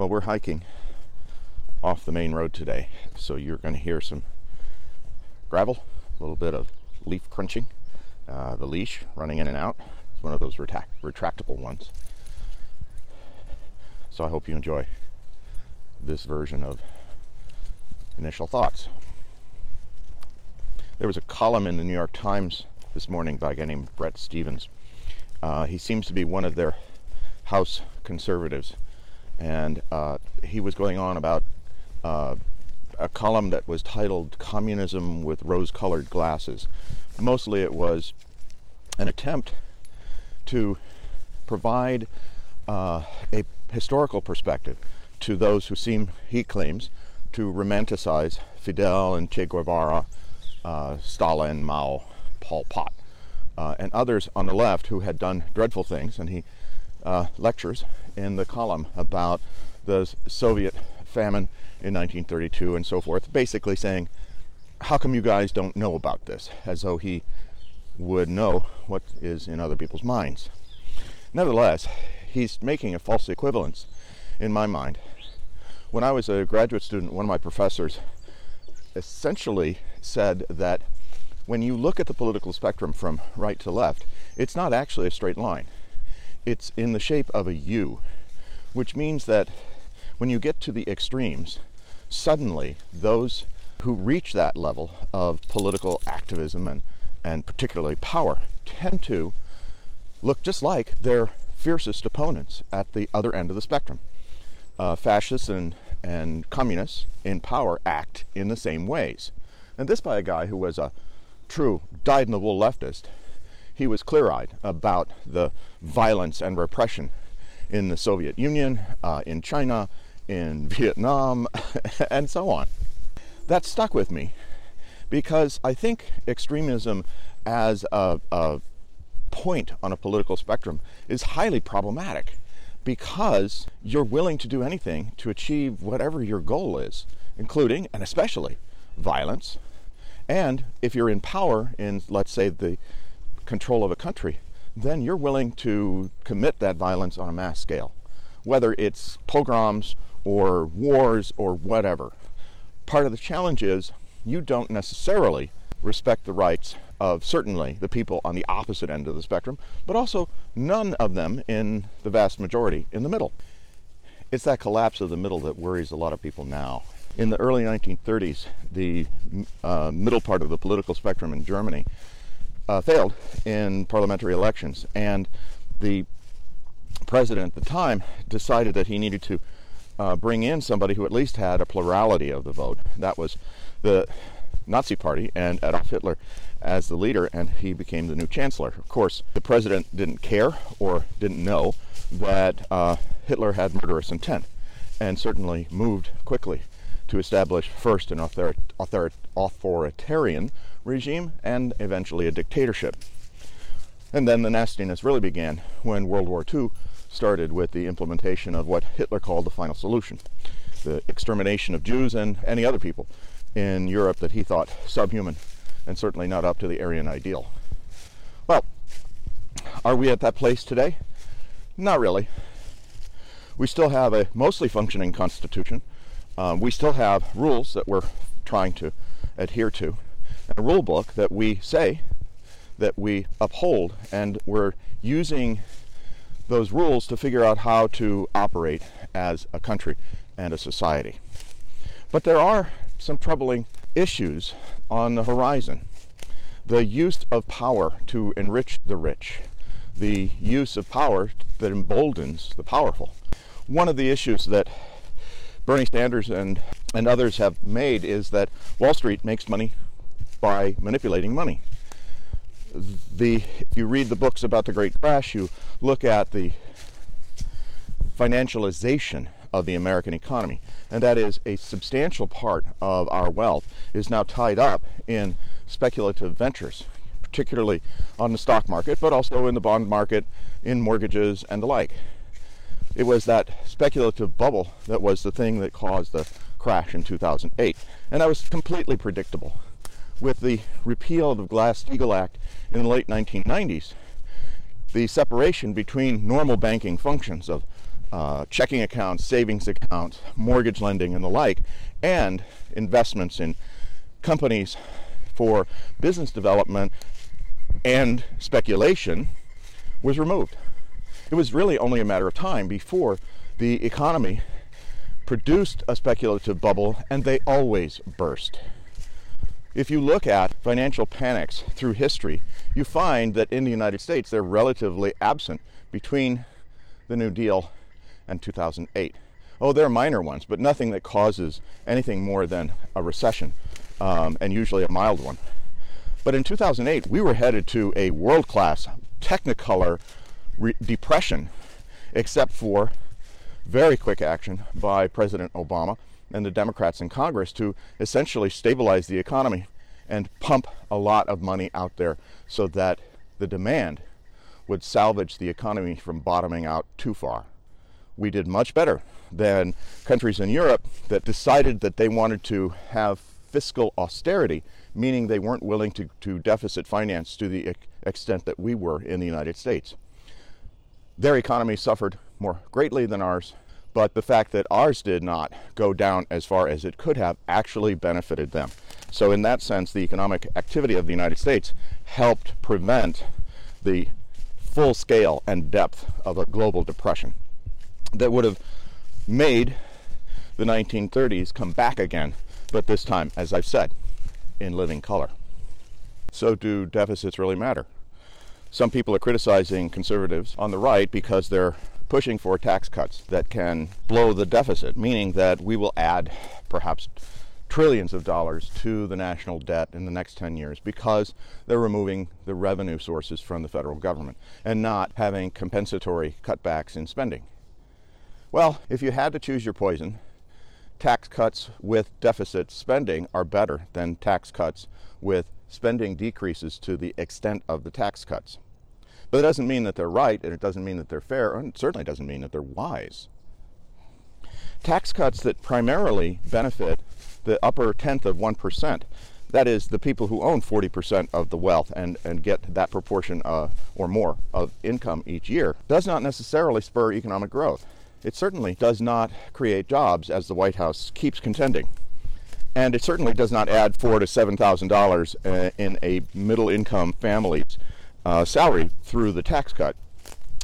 Well, we're hiking off the main road today, so you're going to hear some gravel, a little bit of leaf crunching, uh, the leash running in and out. It's one of those retract- retractable ones. So I hope you enjoy this version of initial thoughts. There was a column in the New York Times this morning by a guy named Bret Stephens. Uh, he seems to be one of their House conservatives, and uh, he was going on about uh, a column that was titled Communism with Rose Colored Glasses. Mostly it was an attempt to provide uh, a historical perspective to those who seem, he claims, to romanticize Fidel and Che Guevara, uh, Stalin, Mao, Pol Pot, uh, and others on the left who had done dreadful things. And he uh, lectures in the column about the Soviet famine in 1932 and so forth, basically saying, How come you guys don't know about this? As though he would know what is in other people's minds. Nevertheless, he's making a false equivalence in my mind. When I was a graduate student, one of my professors essentially said that when you look at the political spectrum from right to left, it's not actually a straight line. It's in the shape of a U, which means that when you get to the extremes, suddenly those who reach that level of political activism and, and particularly power tend to look just like their fiercest opponents at the other end of the spectrum. Uh, fascists and, and communists in power act in the same ways. And this by a guy who was a true dyed in the wool leftist. He was clear eyed about the violence and repression in the Soviet Union, uh, in China, in Vietnam, and so on. That stuck with me because I think extremism as a, a point on a political spectrum is highly problematic because you're willing to do anything to achieve whatever your goal is, including and especially violence. And if you're in power in, let's say, the control of a country, then you're willing to commit that violence on a mass scale, whether it's pogroms or wars or whatever. Part of the challenge is you don't necessarily respect the rights of certainly the people on the opposite end of the spectrum, but also none of them in the vast majority in the middle. It's that collapse of the middle that worries a lot of people now. In the early 1930s, the uh, middle part of the political spectrum in Germany uh, failed in parliamentary elections, and the president at the time decided that he needed to uh, bring in somebody who at least had a plurality of the vote. That was the Nazi Party and Adolf Hitler as the leader, and he became the new chancellor. Of course, the president didn't care or didn't know that uh, Hitler had murderous intent, and certainly moved quickly to establish first an author- author- authoritarian regime and eventually a dictatorship. And then the nastiness really began when World War II started with the implementation of what Hitler called the final solution the extermination of Jews and any other people in Europe that he thought subhuman and certainly not up to the Aryan ideal. Well, are we at that place today? Not really. We still have a mostly functioning constitution. Um, we still have rules that we're trying to adhere to, a rule book that we say that we uphold, and we're using those rules to figure out how to operate as a country and a society. But there are some troubling issues on the horizon. The use of power to enrich the rich, the use of power that emboldens the powerful. One of the issues that Bernie Sanders and, and others have made is that Wall Street makes money by manipulating money. The, if you read the books about the Great Crash, you look at the financialization of the American economy. And that is a substantial part of our wealth is now tied up in speculative ventures, particularly on the stock market, but also in the bond market, in mortgages, and the like. It was that speculative bubble that was the thing that caused the crash in 2008. And that was completely predictable. With the repeal of the Glass-Steagall Act in the late 1990s, the separation between normal banking functions of uh, checking accounts, savings accounts, mortgage lending, and the like, and investments in companies for business development and speculation was removed. It was really only a matter of time before the economy produced a speculative bubble and they always burst. If you look at financial panics through history, you find that in the United States they're relatively absent between the New Deal and 2008. Oh, they're minor ones, but nothing that causes anything more than a recession, um, and usually a mild one. But in 2008, we were headed to a world class technicolor re- depression, except for very quick action by President Obama and the Democrats in Congress to essentially stabilize the economy and pump a lot of money out there so that the demand would salvage the economy from bottoming out too far. We did much better than countries in Europe that decided that they wanted to have fiscal austerity, meaning they weren't willing to, to deficit finance to the extent that we were in the United States. Their economy suffered more greatly than ours, but the fact that ours did not go down as far as it could have actually benefited them. So, in that sense, the economic activity of the United States helped prevent the full scale and depth of a global depression that would have made the 1930s come back again, but this time, as I've said, in living color. So, do deficits really matter? Some people are criticizing conservatives on the right because they're pushing for tax cuts that can blow the deficit, meaning that we will add perhaps trillions of dollars to the national debt in the next 10 years because they're removing the revenue sources from the federal government and not having compensatory cutbacks in spending. Well, if you had to choose your poison, tax cuts with deficit spending are better than tax cuts with spending decreases to the extent of the tax cuts. But it doesn't mean that they're right, and it doesn't mean that they're fair, and it certainly doesn't mean that they're wise. Tax cuts that primarily benefit the upper tenth of 1%, that is, the people who own 40% of the wealth and, and get that proportion uh, or more of income each year, does not necessarily spur economic growth. It certainly does not create jobs, as the White House keeps contending. And it certainly does not add four to seven thousand dollars uh, in a middle-income family's uh, salary through the tax cut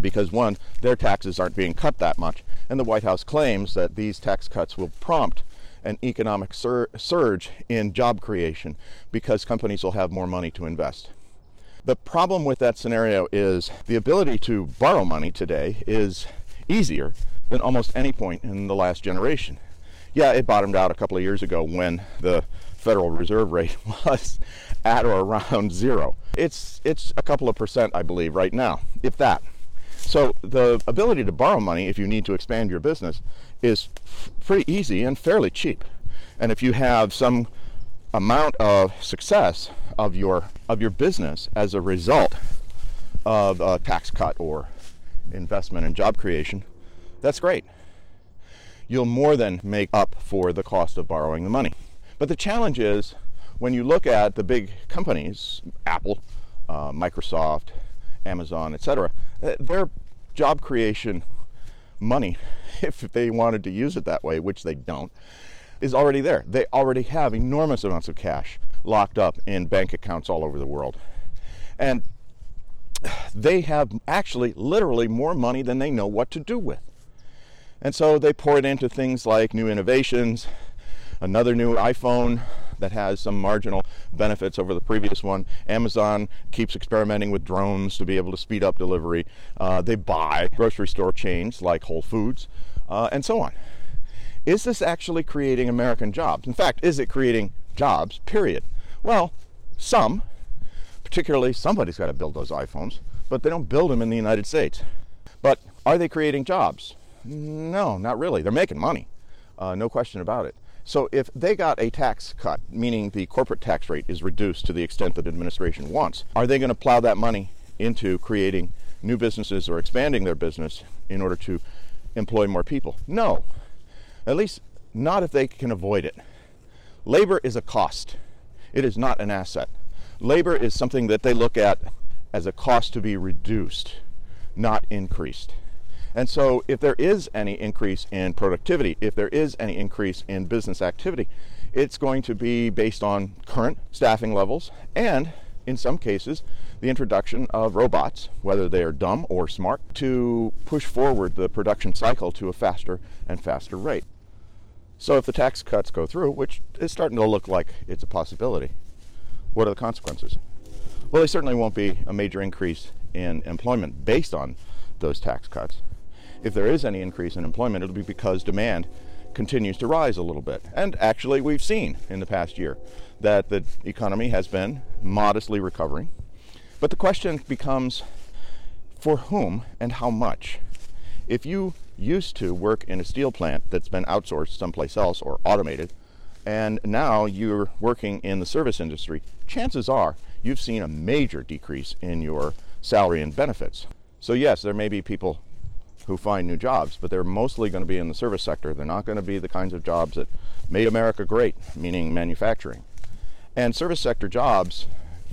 because one, their taxes aren't being cut that much, and the White House claims that these tax cuts will prompt an economic sur- surge in job creation because companies will have more money to invest. The problem with that scenario is the ability to borrow money today is easier than almost any point in the last generation. Yeah, it bottomed out a couple of years ago when the Federal Reserve rate was at or around zero. It's it's a couple of percent, I believe, right now, if that. So the ability to borrow money if you need to expand your business is f- pretty easy and fairly cheap. And if you have some amount of success of your of your business as a result of a tax cut or investment and job creation, that's great. You'll more than make up for the cost of borrowing the money. But the challenge is when you look at the big companies, Apple, uh, Microsoft, Amazon, etc., uh, their job creation money, if they wanted to use it that way, which they don't, is already there. They already have enormous amounts of cash locked up in bank accounts all over the world. And they have actually literally more money than they know what to do with. And so they pour it into things like new innovations, another new iPhone that has some marginal benefits over the previous one. Amazon keeps experimenting with drones to be able to speed up delivery. Uh, they buy grocery store chains like Whole Foods uh, and so on. Is this actually creating American jobs? In fact, is it creating jobs, period? Well, some, particularly somebody's got to build those iPhones, but they don't build them in the United States. But are they creating jobs? No, not really. They're making money, uh, no question about it. So if they got a tax cut, meaning the corporate tax rate is reduced to the extent that administration wants, are they going to plow that money into creating new businesses or expanding their business in order to employ more people? No. At least not if they can avoid it. Labor is a cost. It is not an asset. Labor is something that they look at as a cost to be reduced, not increased. And so, if there is any increase in productivity, if there is any increase in business activity, it's going to be based on current staffing levels and, in some cases, the introduction of robots, whether they are dumb or smart, to push forward the production cycle to a faster and faster rate. So, if the tax cuts go through, which is starting to look like it's a possibility, what are the consequences? Well, they certainly won't be a major increase in employment based on those tax cuts. If there is any increase in employment, it'll be because demand continues to rise a little bit. And actually, we've seen in the past year that the economy has been modestly recovering. But the question becomes for whom and how much? If you used to work in a steel plant that's been outsourced someplace else or automated, and now you're working in the service industry, chances are you've seen a major decrease in your salary and benefits. So, yes, there may be people who find new jobs, but they're mostly going to be in the service sector. They're not going to be the kinds of jobs that made America great, meaning manufacturing. And service sector jobs,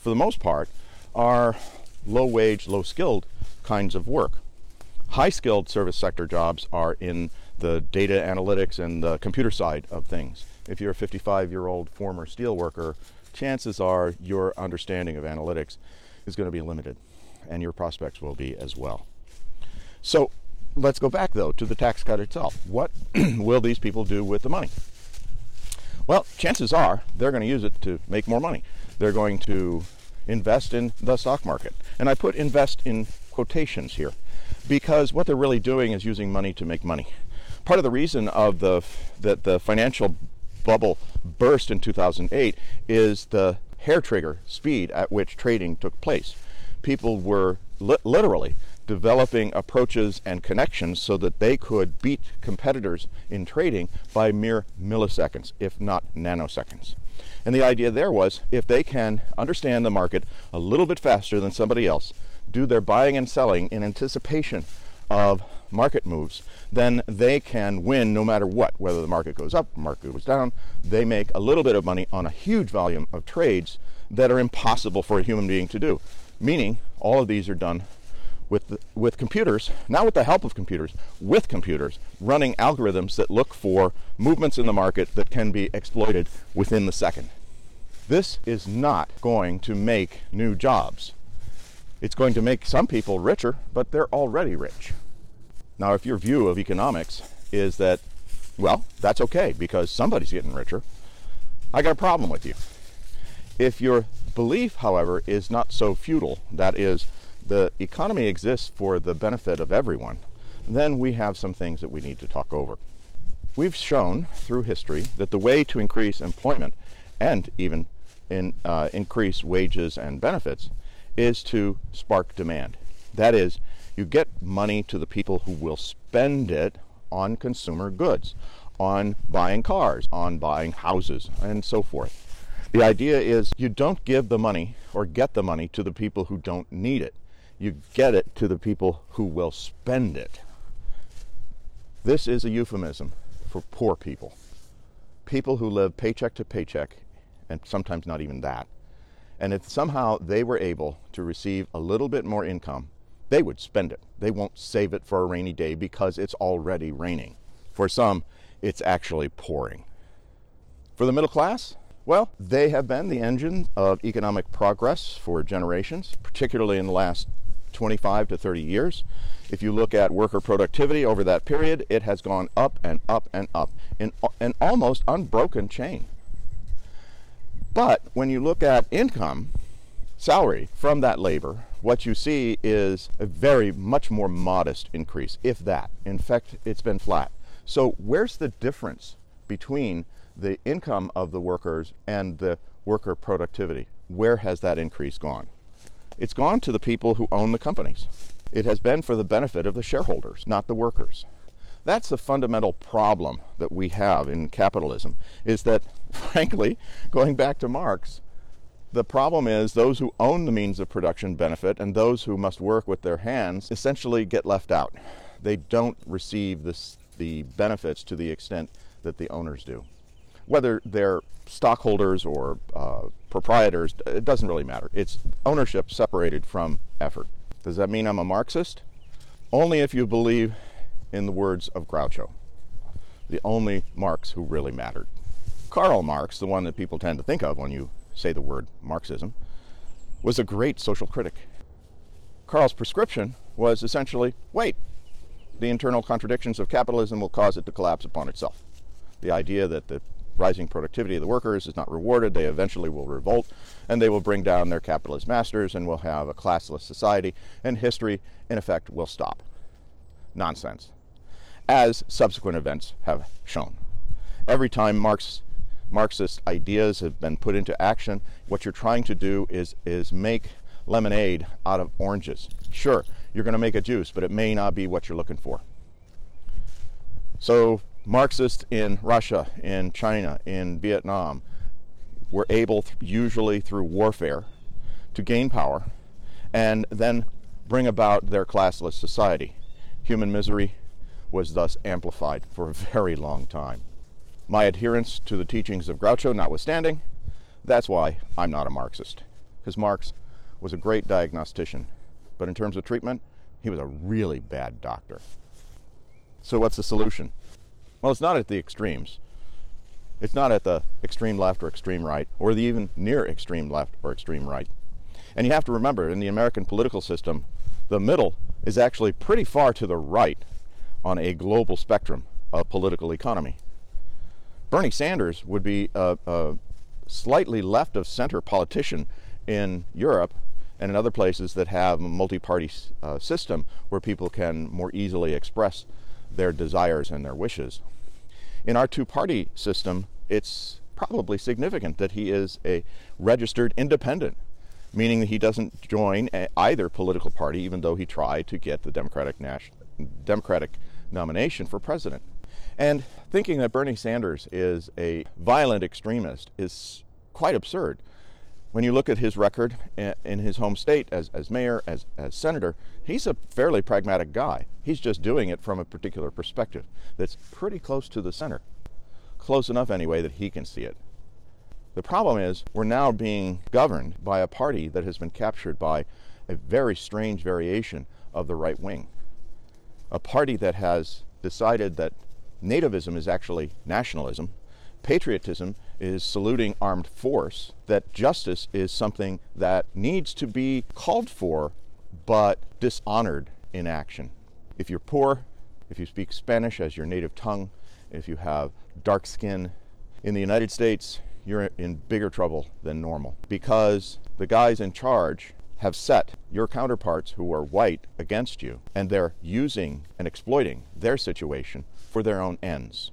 for the most part, are low wage, low skilled kinds of work. High skilled service sector jobs are in the data analytics and the computer side of things. If you're a 55 year old former steel worker, chances are your understanding of analytics is going to be limited, and your prospects will be as well. So, let's go back though to the tax cut itself. What will these people do with the money? Well, chances are they're going to use it to make more money. They're going to invest in the stock market. And I put invest in quotations here because what they're really doing is using money to make money. Part of the reason of the that the financial bubble burst in 2008 is the hair trigger speed at which trading took place. People were li- literally developing approaches and connections so that they could beat competitors in trading by mere milliseconds, if not nanoseconds. And the idea there was if they can understand the market a little bit faster than somebody else, do their buying and selling in anticipation of market moves, then they can win no matter what, whether the market goes up, market goes down. They make a little bit of money on a huge volume of trades that are impossible for a human being to do. Meaning, all of these are done with, with computers, not with the help of computers, with computers, running algorithms that look for movements in the market that can be exploited within the second. This is not going to make new jobs. It's going to make some people richer, but they're already rich. Now, if your view of economics is that, well, that's okay because somebody's getting richer, I got a problem with you. If your belief, however, is not so futile, that is, the economy exists for the benefit of everyone, then we have some things that we need to talk over. We've shown through history that the way to increase employment and even in, uh, increase wages and benefits is to spark demand. That is, you get money to the people who will spend it on consumer goods, on buying cars, on buying houses, and so forth. The idea is you don't give the money or get the money to the people who don't need it you get it to the people who will spend it. This is a euphemism for poor people. People who live paycheck to paycheck, and sometimes not even that. And if somehow they were able to receive a little bit more income, they would spend it. They won't save it for a rainy day because it's already raining. For some, it's actually pouring. For the middle class, well, they have been the engine of economic progress for generations, particularly in the last 25 to 30 years. If you look at worker productivity over that period, it has gone up and up and up in an almost unbroken chain. But when you look at income, salary from that labor, what you see is a very much more modest increase, if that. In fact, it's been flat. So, where's the difference between the income of the workers and the worker productivity? Where has that increase gone? It's gone to the people who own the companies. It has been for the benefit of the shareholders, not the workers. That's the fundamental problem that we have in capitalism is that, frankly, going back to Marx, the problem is those who own the means of production benefit and those who must work with their hands essentially get left out. They don't receive this, the benefits to the extent that the owners do whether they're stockholders or uh, proprietors, it doesn't really matter. It's ownership separated from effort. Does that mean I'm a Marxist? Only if you believe in the words of Groucho, the only Marx who really mattered. Karl Marx, the one that people tend to think of when you say the word Marxism, was a great social critic. Karl's prescription was essentially wait, the internal contradictions of capitalism will cause it to collapse upon itself. The idea that the rising productivity of the workers is not rewarded, they eventually will revolt and they will bring down their capitalist masters and we'll have a classless society and history, in effect, will stop. Nonsense. As subsequent events have shown. Every time Marx, Marxist ideas have been put into action, what you're trying to do is, is make lemonade out of oranges. Sure, you're going to make a juice, but it may not be what you're looking for. So, Marxists in Russia, in China, in Vietnam were able, usually through warfare, to gain power and then bring about their classless society. Human misery was thus amplified for a very long time. My adherence to the teachings of Groucho notwithstanding, that's why I'm not a Marxist. Because Marx was a great diagnostician, but in terms of treatment, he was a really bad doctor. So, what's the solution? Well, it's not at the extremes. It's not at the extreme left or extreme right, or the even near extreme left or extreme right. And you have to remember, in the American political system, the middle is actually pretty far to the right on a global spectrum of political economy. Bernie Sanders would be a, a slightly left of center politician in Europe and in other places that have a multi-party uh, system where people can more easily express their desires and their wishes. In our two-party system, it's probably significant that he is a registered independent, meaning that he doesn't join either political party, even though he tried to get the Democratic, Democratic nomination for president. And thinking that Bernie Sanders is a violent extremist is quite absurd when you look at his record in his home state as, as mayor, as, as senator, he's a fairly pragmatic guy. He's just doing it from a particular perspective that's pretty close to the center. Close enough, anyway, that he can see it. The problem is, we're now being governed by a party that has been captured by a very strange variation of the right wing. A party that has decided that nativism is actually nationalism, patriotism is saluting armed force, that justice is something that needs to be called for but dishonored in action. If you're poor, if you speak Spanish as your native tongue, if you have dark skin, in the United States, you're in bigger trouble than normal because the guys in charge have set your counterparts who are white against you, and they're using and exploiting their situation for their own ends.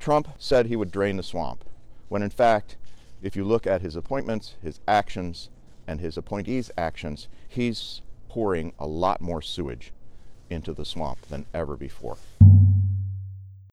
Trump said he would drain the swamp when in fact, if you look at his appointments, his actions, and his appointees' actions, he's pouring a lot more sewage into the swamp than ever before.